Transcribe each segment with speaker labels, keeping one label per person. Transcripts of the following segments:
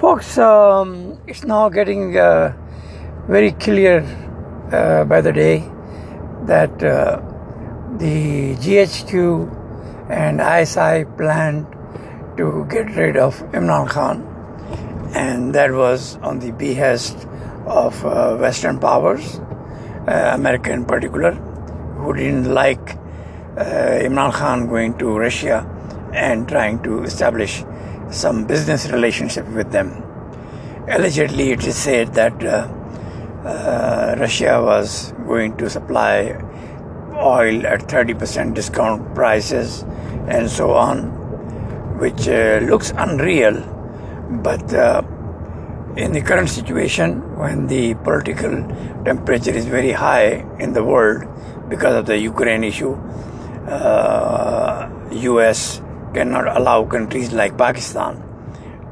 Speaker 1: Folks, um, it's now getting uh, very clear uh, by the day that uh, the GHQ and ISI planned to get rid of Imran Khan, and that was on the behest of uh, Western powers, uh, America in particular, who didn't like uh, Imran Khan going to Russia and trying to establish some business relationship with them. Allegedly, it is said that uh, uh, Russia was going to supply oil at 30% discount prices and so on, which uh, looks unreal. But uh, in the current situation, when the political temperature is very high in the world because of the Ukraine issue, US uh, cannot allow countries like Pakistan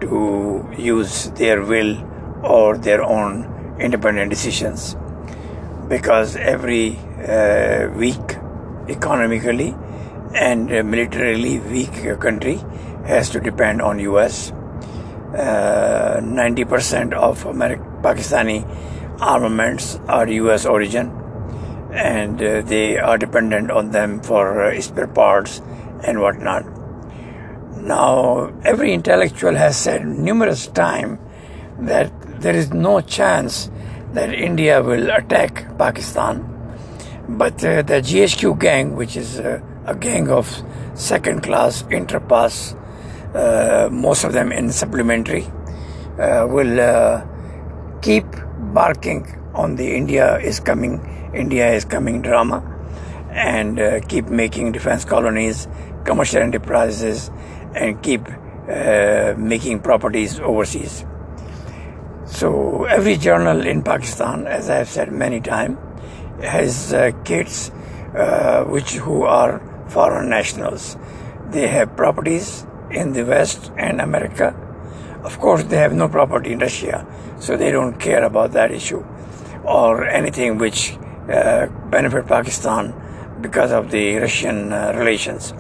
Speaker 1: to use their will or their own independent decisions because every uh, weak economically and uh, militarily weak country has to depend on US. Uh, 90% of Pakistani armaments are US origin and uh, they are dependent on them for uh, spare parts and whatnot. Now, every intellectual has said numerous times that there is no chance that India will attack Pakistan. But uh, the GHQ gang, which is uh, a gang of second class interpass, uh, most of them in supplementary, uh, will uh, keep barking on the India is coming, India is coming drama and uh, keep making defense colonies, commercial enterprises, and keep uh, making properties overseas. So every journal in Pakistan, as I have said many times, has uh, kids uh, which who are foreign nationals. They have properties in the West and America. Of course, they have no property in Russia, so they don't care about that issue or anything which uh, benefit Pakistan because of the Russian uh, relations.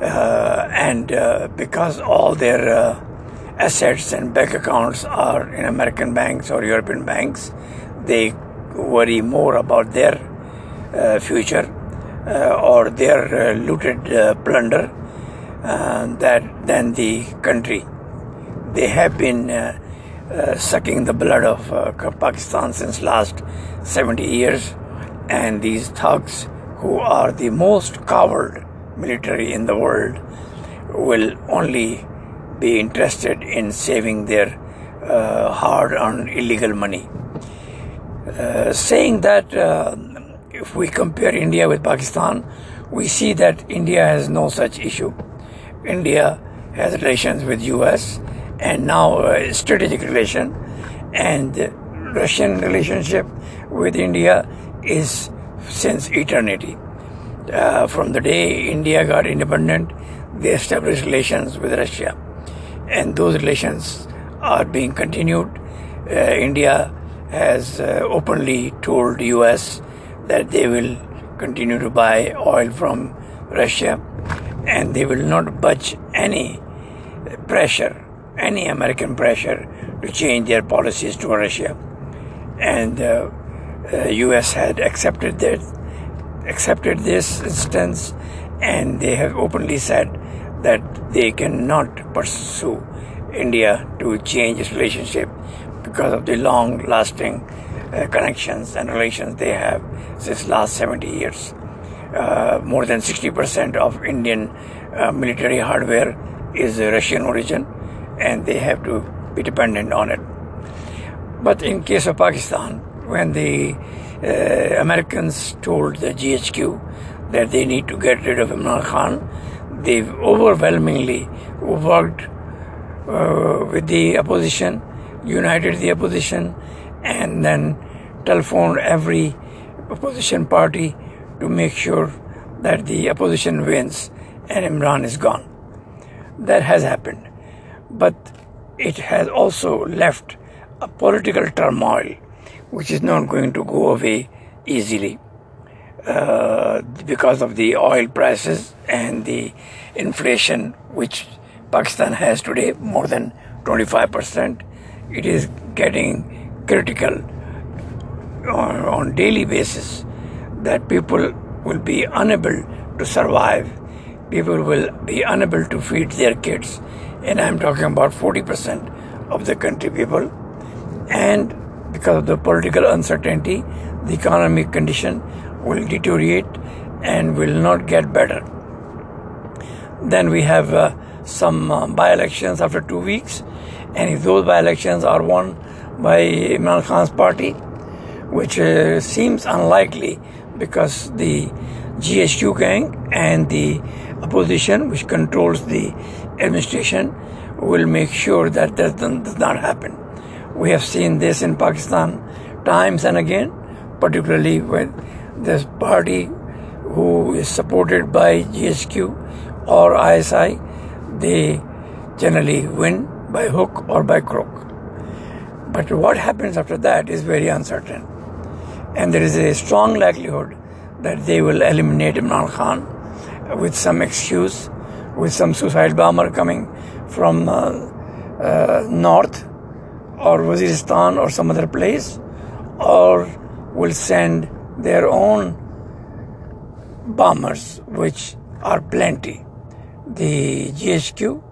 Speaker 1: Uh, and uh, because all their uh, assets and bank accounts are in American banks or European banks, they worry more about their future or their looted plunder that than the country. They have been uh, sucking the blood of uh, Pakistan since last 70 years and these thugs who are the most coward military in the world will only be interested in saving their uh, hard earned illegal money. Uh, saying that uh, if we compare India with Pakistan, we see that India has no such issue. India has relations with US and now a strategic relation and Russian relationship with India is since eternity. Uh, from the day India got independent, they established relations with Russia, and those relations are being continued. Uh, India has uh, openly told U.S. that they will continue to buy oil from Russia, and they will not budge any pressure, any American pressure, to change their policies to Russia. And uh, U.S. Uh, had accepted that accepted this instance, and they have openly said that they cannot pursue India to change its relationship because of the long-lasting uh, connections and relations they have since last 70 years. Uh, more than 60% of Indian uh, military hardware is Russian origin, and they have to be dependent on it. But in case of Pakistan, when the Americans told the GHQ that they need to get rid of Imran Khan, they overwhelmingly worked uh, with the opposition, united the opposition, and then telephoned every opposition party to make sure that the opposition wins and Imran is gone. That has happened. But it has also left a political turmoil which is not going to go away easily uh, because of the oil prices and the inflation which Pakistan has today more than 25%. It is getting critical on, on daily basis that people will be unable to survive. People will be unable to feed their kids. And I'm talking about 40% of the country people. And because of the political uncertainty, the economic condition will deteriorate and will not get better. Then we have uh, some uh, by elections after two weeks, and if those by elections are won by Imran Khan's party, which uh, seems unlikely because the GHQ gang and the opposition, which controls the administration, will make sure that that does not happen. We have seen this in Pakistan times and again, particularly when this party who is supported by GHQ or ISI, they generally win by hook or by crook. But what happens after that is very uncertain. And there is a strong likelihood that they will eliminate Imran Khan with some excuse, with some suicide bomber coming from uh, uh, north or Waziristan or some other place, or will send their own bombers, which are plenty. The GHQ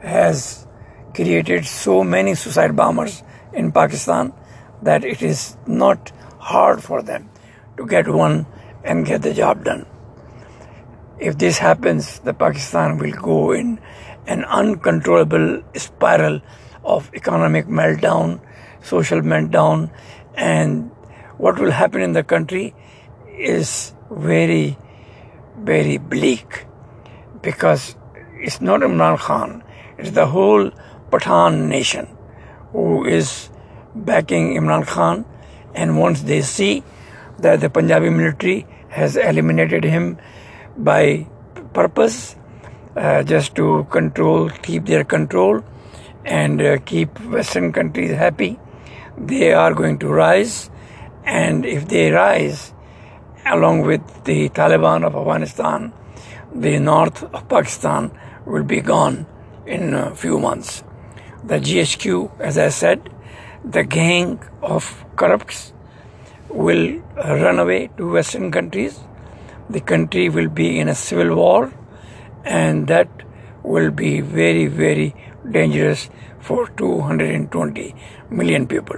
Speaker 1: has created so many suicide bombers in Pakistan that it is not hard for them to get one and get the job done. If this happens, the Pakistan will go in an uncontrollable spiral of economic meltdown, social meltdown, and what will happen in the country is very, very bleak because it's not Imran Khan, it's the whole Pathan nation who is backing Imran Khan. And once they see that the Punjabi military has eliminated him by purpose, uh, just to control, keep their control, and uh, keep Western countries happy, they are going to rise. And if they rise, along with the Taliban of Afghanistan, the north of Pakistan will be gone in a few months. The GHQ, as I said, the gang of corrupts will run away to Western countries. The country will be in a civil war, and that will be very, very dangerous for 220 million people.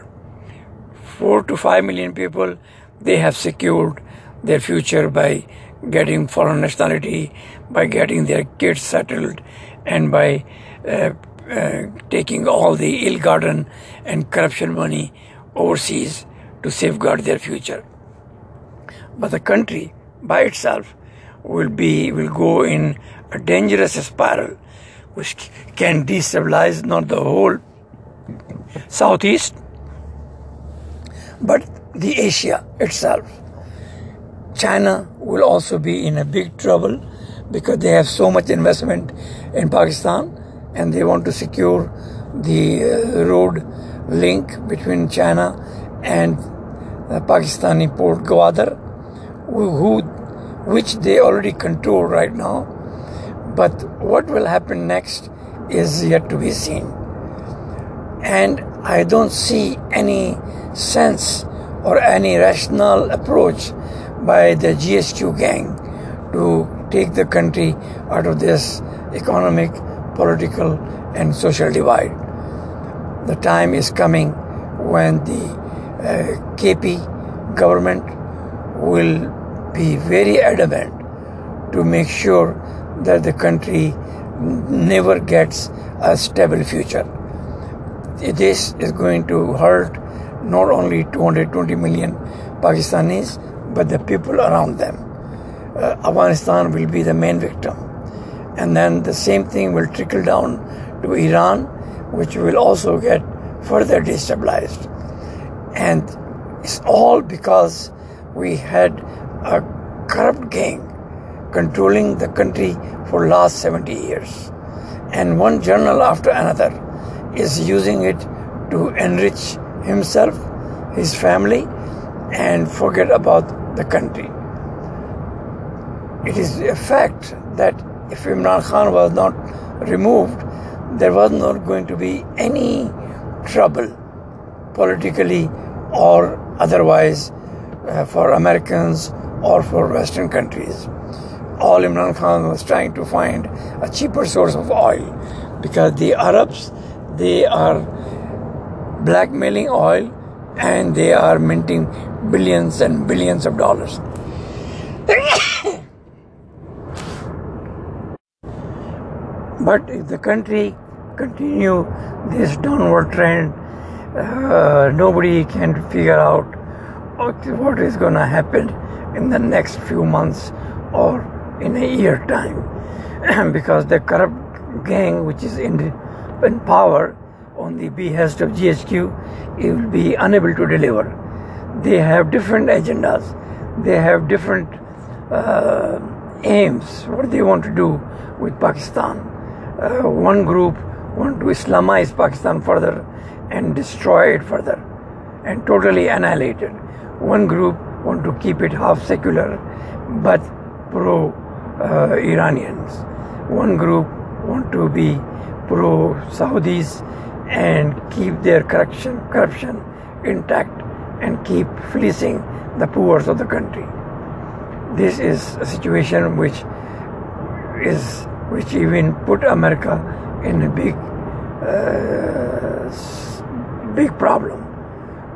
Speaker 1: 4 to 5 million people, they have secured their future by getting foreign nationality, by getting their kids settled, and by uh, uh, taking all the ill gotten and corruption money overseas to safeguard their future. But the country by itself will be will go in a dangerous spiral which can destabilize not the whole southeast but the Asia itself. China will also be in a big trouble because they have so much investment in Pakistan and they want to secure the uh, road link between China and the Pakistani port Gwadar, who, which they already control right now. But what will happen next is yet to be seen. And I don't see any sense or any rational approach by the GHQ gang to take the country out of this economic, political, and social divide. The time is coming when the uh, KP government will be very adamant to make sure that the country never gets a stable future. This is going to hurt not only 220 million Pakistanis, but the people around them. Uh, Afghanistan will be the main victim. And then the same thing will trickle down to Iran, which will also get further destabilized. And it's all because we had a corrupt gang controlling the country for last 70 years. And one general after another is using it to enrich himself, his family, and forget about the country. It is a fact that if Imran Khan was not removed, there was not going to be any trouble politically or otherwise uh, for Americans or for Western countries. All Imran Khan was trying to find a cheaper source of oil because the Arabs they are blackmailing oil and they are minting billions and billions of dollars. but if the country continue this downward trend, uh, nobody can figure out what is going to happen in the next few months or in a year time because the corrupt gang which is in, in power on the behest of GHQ it will be unable to deliver. They have different agendas. They have different uh, aims, what do they want to do with Pakistan. Uh, one group want to Islamize Pakistan further and destroy it further and totally annihilate it. One group want to keep it half secular but pro uh, Iranians. One group want to be pro Saudis and keep their corruption, corruption intact and keep fleecing the poor of the country. This is a situation which is which even put America in a big uh, big problem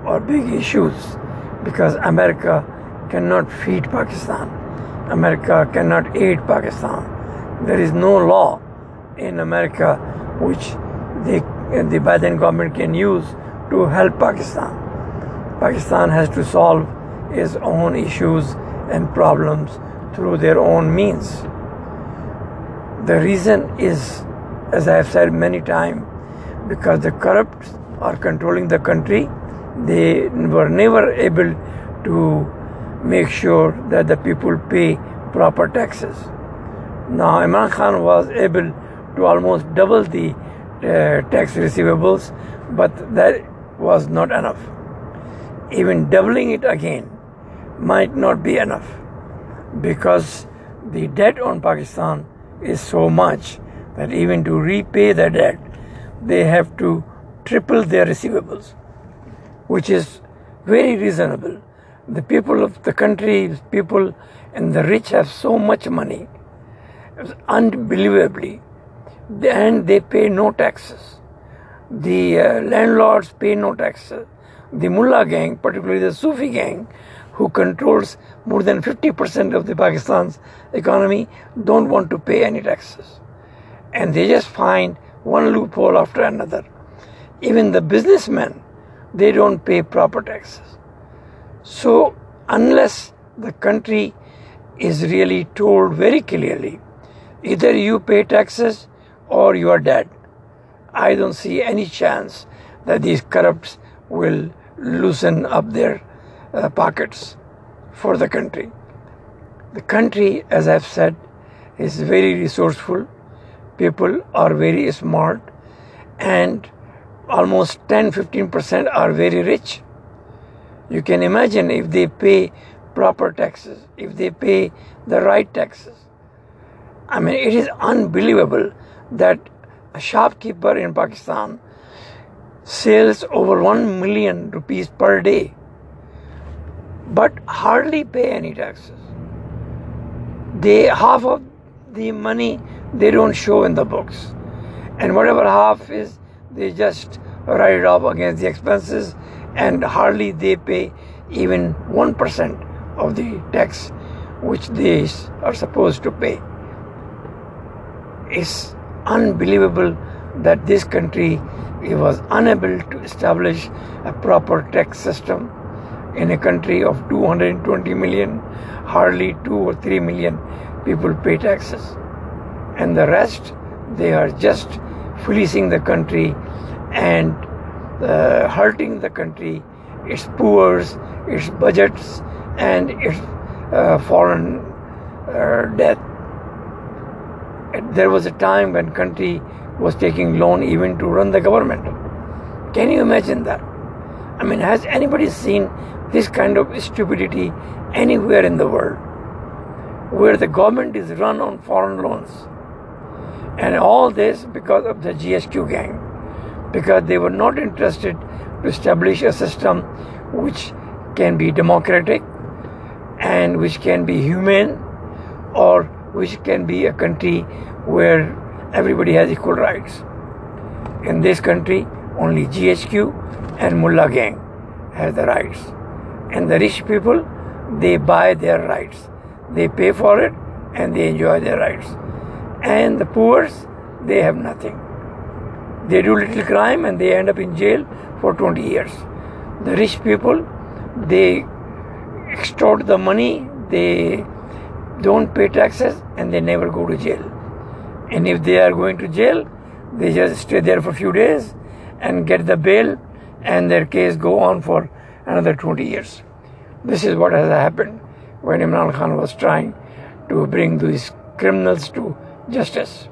Speaker 1: or big issues because America cannot feed Pakistan. America cannot aid Pakistan. There is no law in America which they, the Biden government can use to help Pakistan. Pakistan has to solve its own issues and problems through their own means. The reason is, as I have said many times, because the corrupt are controlling the country, they were never able to make sure that the people pay proper taxes. Now, Imran Khan was able to almost double the uh, tax receivables, but that was not enough. Even doubling it again might not be enough because the debt on Pakistan is so much that even to repay the debt, they have to triple their receivables, which is very reasonable. The people of the country, people and the rich have so much money, unbelievably, and they pay no taxes. The uh, landlords pay no taxes. The mullah gang, particularly the Sufi gang, who controls more than 50% of the Pakistan's economy, don't want to pay any taxes. And they just find one loophole after another. Even the businessmen, they don't pay proper taxes. So, unless the country is really told very clearly either you pay taxes or you are dead, I don't see any chance that these corrupts will loosen up their uh, pockets for the country. The country, as I've said, is very resourceful. People are very smart, and almost 10 15% are very rich. You can imagine if they pay proper taxes, if they pay the right taxes. I mean, it is unbelievable that a shopkeeper in Pakistan sells over 1 million rupees per day but hardly pay any taxes. They half of the money they don't show in the books, and whatever half is, they just write it off against the expenses, and hardly they pay even one percent of the tax which they are supposed to pay. It's unbelievable that this country was unable to establish a proper tax system in a country of 220 million, hardly 2 or 3 million people pay taxes. And the rest, they are just fleecing the country and uh, hurting the country, its poor, its budgets, and its uh, foreign uh, debt. There was a time when country was taking loan even to run the government. Can you imagine that? I mean, has anybody seen this kind of stupidity anywhere in the world where the government is run on foreign loans. And all this because of the GHQ gang. Because they were not interested to establish a system which can be democratic and which can be humane or which can be a country where everybody has equal rights. In this country, only GHQ and Mullah gang have the rights. And the rich people, they buy their rights. They pay for it and they enjoy their rights. And the poor, they have nothing. They do little crime and they end up in jail for 20 years. The rich people, they extort the money, they don't pay taxes, and they never go to jail. And if they are going to jail, they just stay there for a few days and get the bail, and their case go on for another 20 years. This is what has happened when Imran Khan was trying to bring these criminals to justice.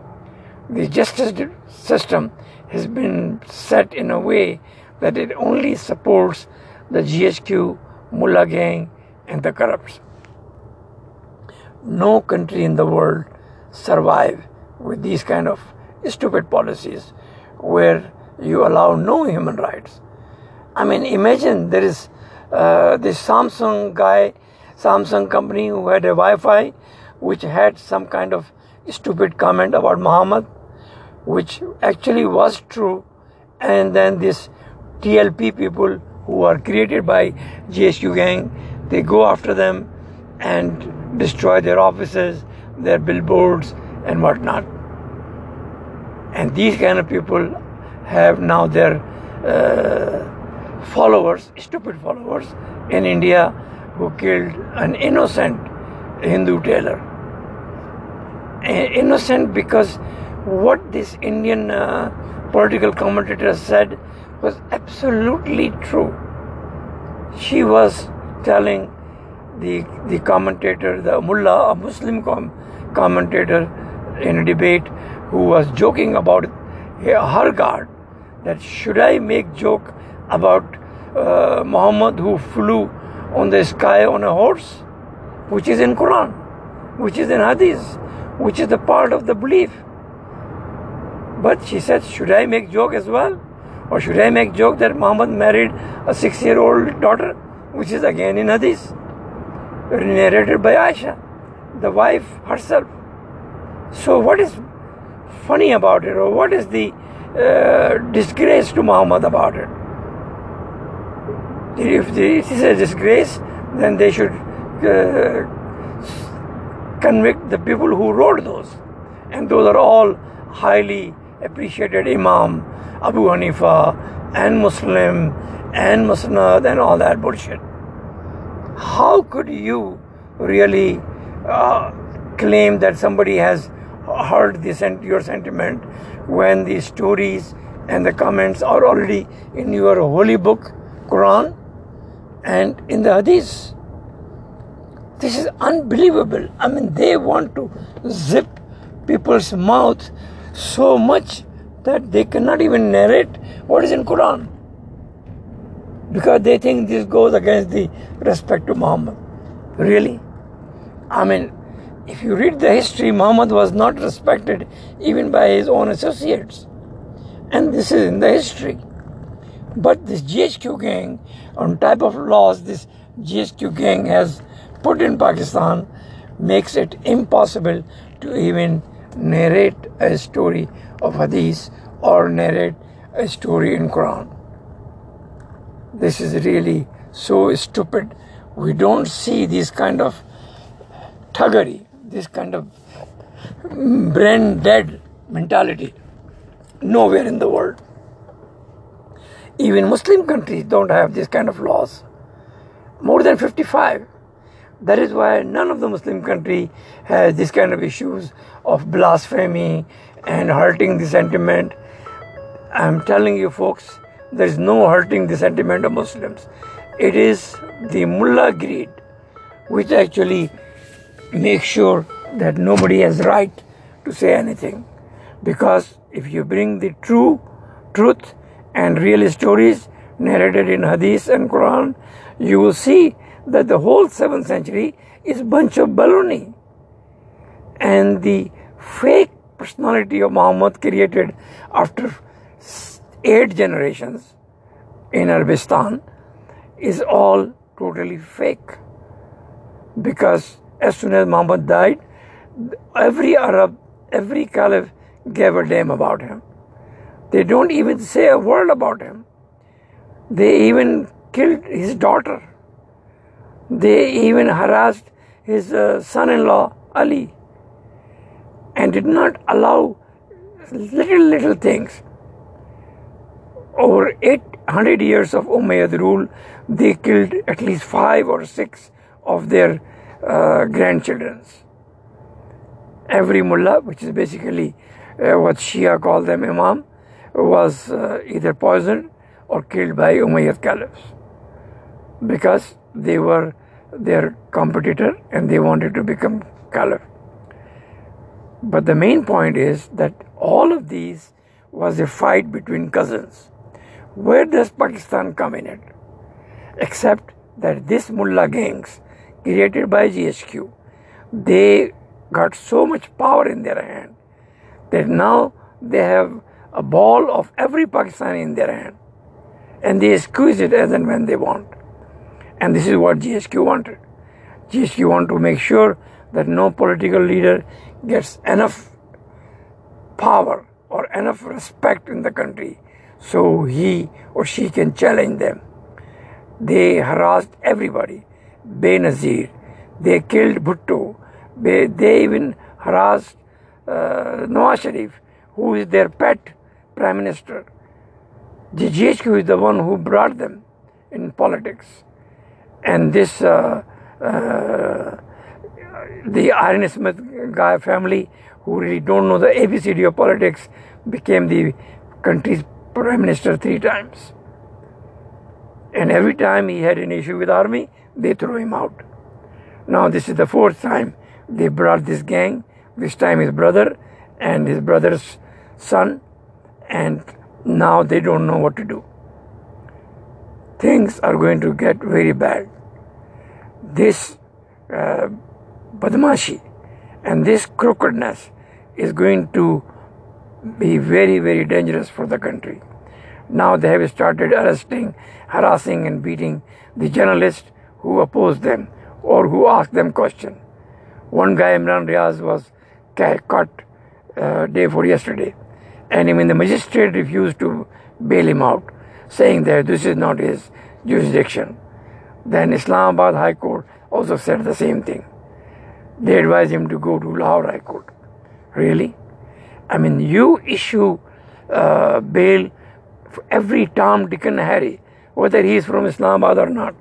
Speaker 1: The justice system has been set in a way that it only supports the GHQ, Mullah gang, and the corrupts. No country in the world survive with these kind of stupid policies where you allow no human rights. I mean, imagine there is uh, this Samsung guy, Samsung company who had a Wi-Fi which had some kind of stupid comment about Muhammad, which actually was true, and then this TLP people who are created by GHQ gang, they go after them and destroy their offices, their billboards, and whatnot. And these kind of people have now their uh, followers, stupid followers, in India who killed an innocent Hindu tailor. Innocent because what this Indian uh, political commentator said was absolutely true. She was telling the the commentator, the mullah, a Muslim com- commentator in a debate, who was joking about her God, that should I make joke about uh, Muhammad who flew on the sky on a horse, which is in Quran, which is in Hadith, which is the part of the belief. But she said, should I make joke as well? Or should I make joke that Muhammad married a six-year-old daughter, which is again in Hadith, narrated by Aisha, the wife herself. So what is funny about it, or what is the uh, disgrace to Muhammad about it? If this is a disgrace, then they should uh, convict the people who wrote those, and those are all highly appreciated Imam Abu Hanifa and Muslim and Musnad and all that bullshit. How could you really uh, claim that somebody has heard this and your sentiment when the stories and the comments are already in your holy book, Quran, and in the Hadith? This is unbelievable. I mean, they want to zip people's mouth so much that they cannot even narrate what is in Quran because they think this goes against the respect to Muhammad. Really? I mean, if you read the history, Muhammad was not respected even by his own associates. And this is in the history. But this GHQ gang, on type of laws this GHQ gang has put in Pakistan, makes it impossible to even narrate a story of hadith or narrate a story in Quran. This is really so stupid. We don't see this kind of thuggery, this kind of brain dead mentality nowhere in the world. Even Muslim countries don't have this kind of laws. More than 55. That is why none of the Muslim country has this kind of issues of blasphemy and hurting the sentiment. I'm telling you folks, there is no hurting the sentiment of Muslims. It is the mullah greed which actually makes sure that nobody has right to say anything. Because if you bring the true truth and real stories narrated in Hadith and Quran, you will see that the whole 7th century is bunch of baloney. And the fake personality of Muhammad created after eight generations in Arabistan is all totally fake. Because as soon as Muhammad died, every Arab, every Caliph gave a damn about him. They don't even say a word about him. They even killed his daughter. They even harassed his uh, son in law, Ali, and did not allow little, little things. Over 800 years of Umayyad rule, they killed at least five or six of their uh, grandchildren. Every mullah, which is basically uh, what Shia call them imam, was uh, either poisoned or killed by Umayyad caliphs because they were their competitor and they wanted to become caliph. But the main point is that all of these was a fight between cousins. Where does Pakistan come in it? Except that this mullah gangs created by GHQ, they got so much power in their hand that now they have a ball of every Pakistani in their hand and they squeeze it as and when they want. And this is what GHQ wanted. GHQ wanted to make sure that no political leader gets enough power or enough respect in the country so he or she can challenge them. They harassed everybody. Benazir, they killed Bhutto, they, they even harassed uh, Nawaz Sharif, who is their pet prime minister. The GHQ is the one who brought them in politics. And this, uh, uh, the Iron Smith guy family, who really don't know the ABCD of politics, became the country's prime minister three times. And every time he had an issue with army, they threw him out. Now this is the fourth time they brought this gang. This time his brother and his brother's son, and now they don't know what to do. Things are going to get very bad. This uh, badmashi and this crookedness is going to be very, very dangerous for the country. Now they have started arresting, harassing, and beating the journalists who oppose them or who ask them questions. One guy, Imran Riaz, was caught uh, day for yesterday and even the magistrate refused to bail him out, saying that this is not his jurisdiction. Then Islamabad High Court also said the same thing. They advised him to go to Lahore High Court. Really? I mean, you issue uh, bail for every Tom, Dick, and Harry, whether he is from Islamabad or not.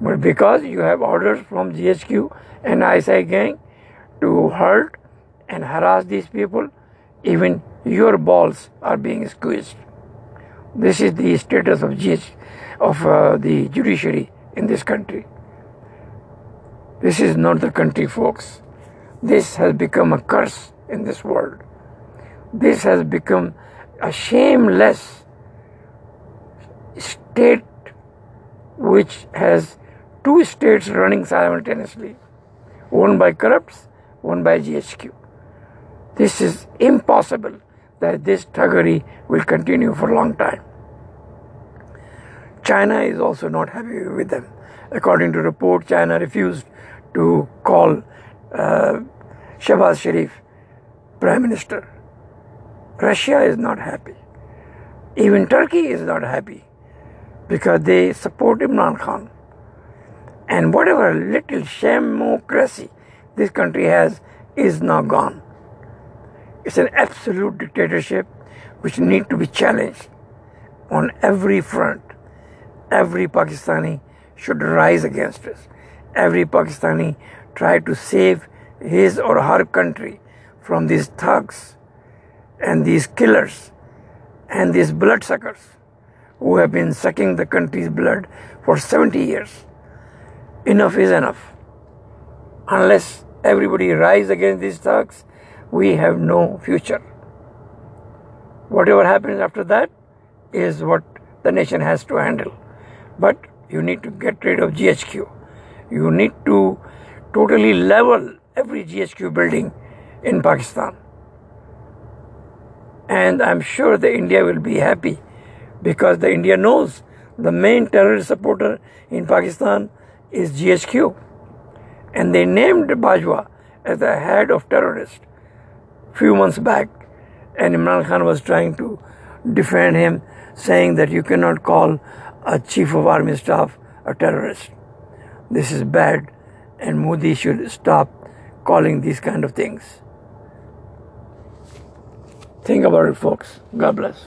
Speaker 1: But because you have orders from GHQ and ISI gang to hurt and harass these people, even your balls are being squeezed. This is the status of GH, of uh, the judiciary in this country. This is not the country, folks. This has become a curse in this world. This has become a shameless state which has two states running simultaneously one by corrupts, one by GHQ. This is impossible that this thuggery will continue for a long time. China is also not happy with them. According to report, China refused to call uh, Sharif prime minister. Russia is not happy. Even Turkey is not happy because they support Imran Khan. And whatever little democracy this country has is now gone. It's an absolute dictatorship which need to be challenged on every front. Every Pakistani should rise against this. Every Pakistani try to save his or her country from these thugs and these killers and these bloodsuckers who have been sucking the country's blood for 70 years. Enough is enough. Unless everybody rise against these thugs, we have no future. Whatever happens after that is what the nation has to handle. But you need to get rid of GHQ. You need to totally level every GHQ building in Pakistan. And I'm sure the India will be happy because the India knows the main terrorist supporter in Pakistan is GHQ. And they named Bajwa as the head of terrorists few months back. And Imran Khan was trying to defend him, saying that you cannot call a chief of army staff a terrorist. This is bad, and Modi should stop calling these kind of things. Think about it, folks. God bless.